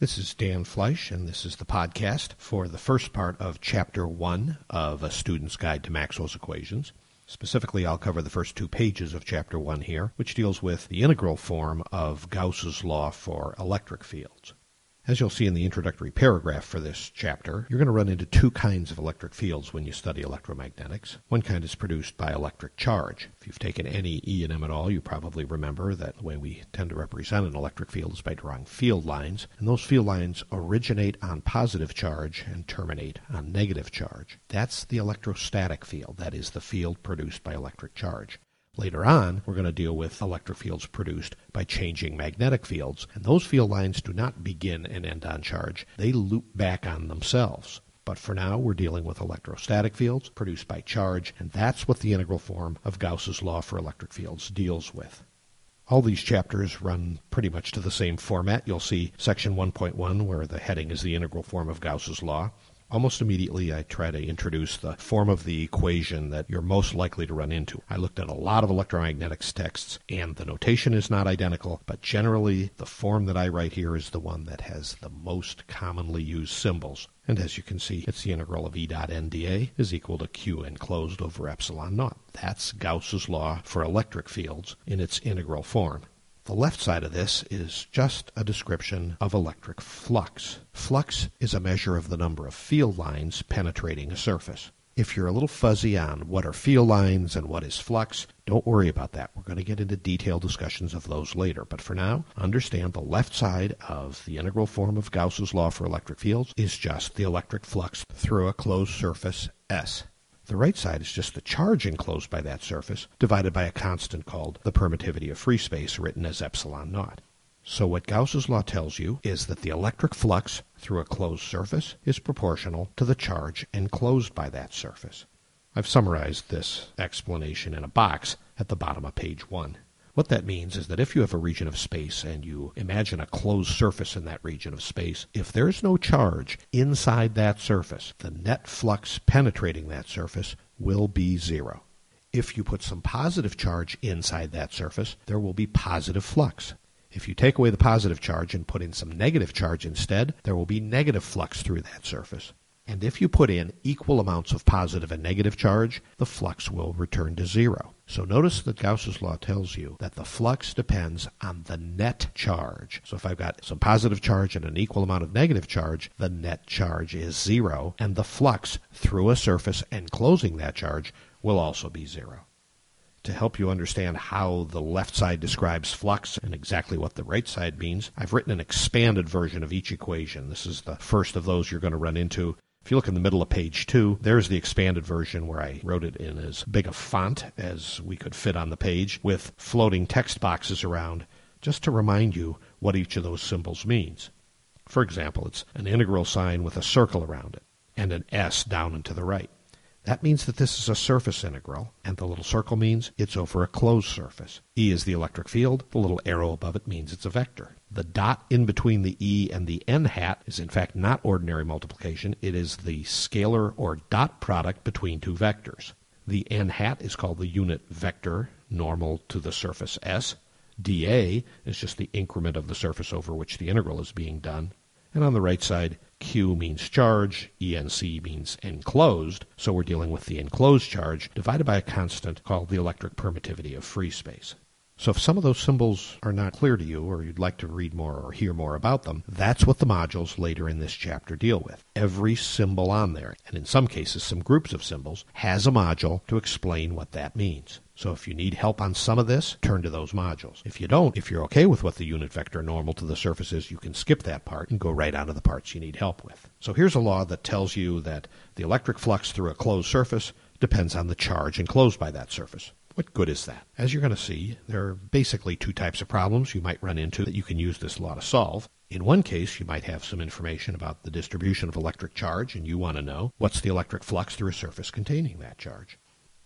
This is Dan Fleisch, and this is the podcast for the first part of Chapter 1 of A Student's Guide to Maxwell's Equations. Specifically, I'll cover the first two pages of Chapter 1 here, which deals with the integral form of Gauss's law for electric fields. As you'll see in the introductory paragraph for this chapter, you're going to run into two kinds of electric fields when you study electromagnetics. One kind is produced by electric charge. If you've taken any E&M at all, you probably remember that the way we tend to represent an electric field is by drawing field lines, and those field lines originate on positive charge and terminate on negative charge. That's the electrostatic field, that is the field produced by electric charge. Later on, we're going to deal with electric fields produced by changing magnetic fields, and those field lines do not begin and end on charge. They loop back on themselves. But for now, we're dealing with electrostatic fields produced by charge, and that's what the integral form of Gauss's law for electric fields deals with. All these chapters run pretty much to the same format. You'll see section 1.1, where the heading is the integral form of Gauss's law. Almost immediately, I try to introduce the form of the equation that you're most likely to run into. I looked at a lot of electromagnetics texts, and the notation is not identical, but generally, the form that I write here is the one that has the most commonly used symbols. And as you can see, it's the integral of E dot NdA is equal to Q enclosed over epsilon naught. That's Gauss's law for electric fields in its integral form. The left side of this is just a description of electric flux. Flux is a measure of the number of field lines penetrating a surface. If you're a little fuzzy on what are field lines and what is flux, don't worry about that. We're going to get into detailed discussions of those later. But for now, understand the left side of the integral form of Gauss's law for electric fields is just the electric flux through a closed surface S. The right side is just the charge enclosed by that surface divided by a constant called the permittivity of free space, written as epsilon naught. So what Gauss's law tells you is that the electric flux through a closed surface is proportional to the charge enclosed by that surface. I've summarized this explanation in a box at the bottom of page 1. What that means is that if you have a region of space and you imagine a closed surface in that region of space, if there's no charge inside that surface, the net flux penetrating that surface will be zero. If you put some positive charge inside that surface, there will be positive flux. If you take away the positive charge and put in some negative charge instead, there will be negative flux through that surface. And if you put in equal amounts of positive and negative charge, the flux will return to zero. So notice that Gauss's law tells you that the flux depends on the net charge. So if I've got some positive charge and an equal amount of negative charge, the net charge is zero, and the flux through a surface enclosing that charge will also be zero. To help you understand how the left side describes flux and exactly what the right side means, I've written an expanded version of each equation. This is the first of those you're going to run into. If you look in the middle of page two, there's the expanded version where I wrote it in as big a font as we could fit on the page with floating text boxes around just to remind you what each of those symbols means. For example, it's an integral sign with a circle around it and an S down and to the right. That means that this is a surface integral, and the little circle means it's over a closed surface. E is the electric field, the little arrow above it means it's a vector. The dot in between the E and the n hat is in fact not ordinary multiplication, it is the scalar or dot product between two vectors. The n hat is called the unit vector normal to the surface S. dA is just the increment of the surface over which the integral is being done. And on the right side, Q means charge, ENC means enclosed, so we're dealing with the enclosed charge divided by a constant called the electric permittivity of free space. So if some of those symbols are not clear to you or you'd like to read more or hear more about them, that's what the modules later in this chapter deal with. Every symbol on there, and in some cases some groups of symbols, has a module to explain what that means. So if you need help on some of this, turn to those modules. If you don't, if you're okay with what the unit vector normal to the surface is, you can skip that part and go right on to the parts you need help with. So here's a law that tells you that the electric flux through a closed surface depends on the charge enclosed by that surface. What good is that? As you're going to see, there are basically two types of problems you might run into that you can use this law to solve. In one case, you might have some information about the distribution of electric charge, and you want to know what's the electric flux through a surface containing that charge.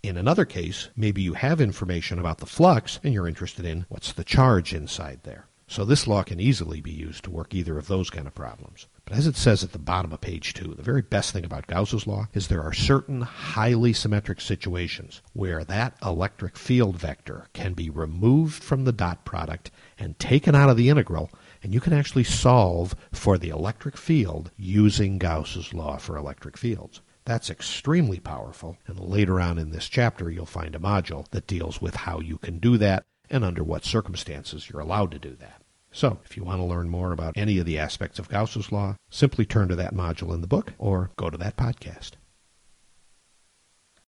In another case, maybe you have information about the flux, and you're interested in what's the charge inside there. So this law can easily be used to work either of those kind of problems. But as it says at the bottom of page two, the very best thing about Gauss's law is there are certain highly symmetric situations where that electric field vector can be removed from the dot product and taken out of the integral and you can actually solve for the electric field using Gauss's law for electric fields. That's extremely powerful, and later on in this chapter you'll find a module that deals with how you can do that and under what circumstances you're allowed to do that. So, if you want to learn more about any of the aspects of Gauss's law, simply turn to that module in the book or go to that podcast.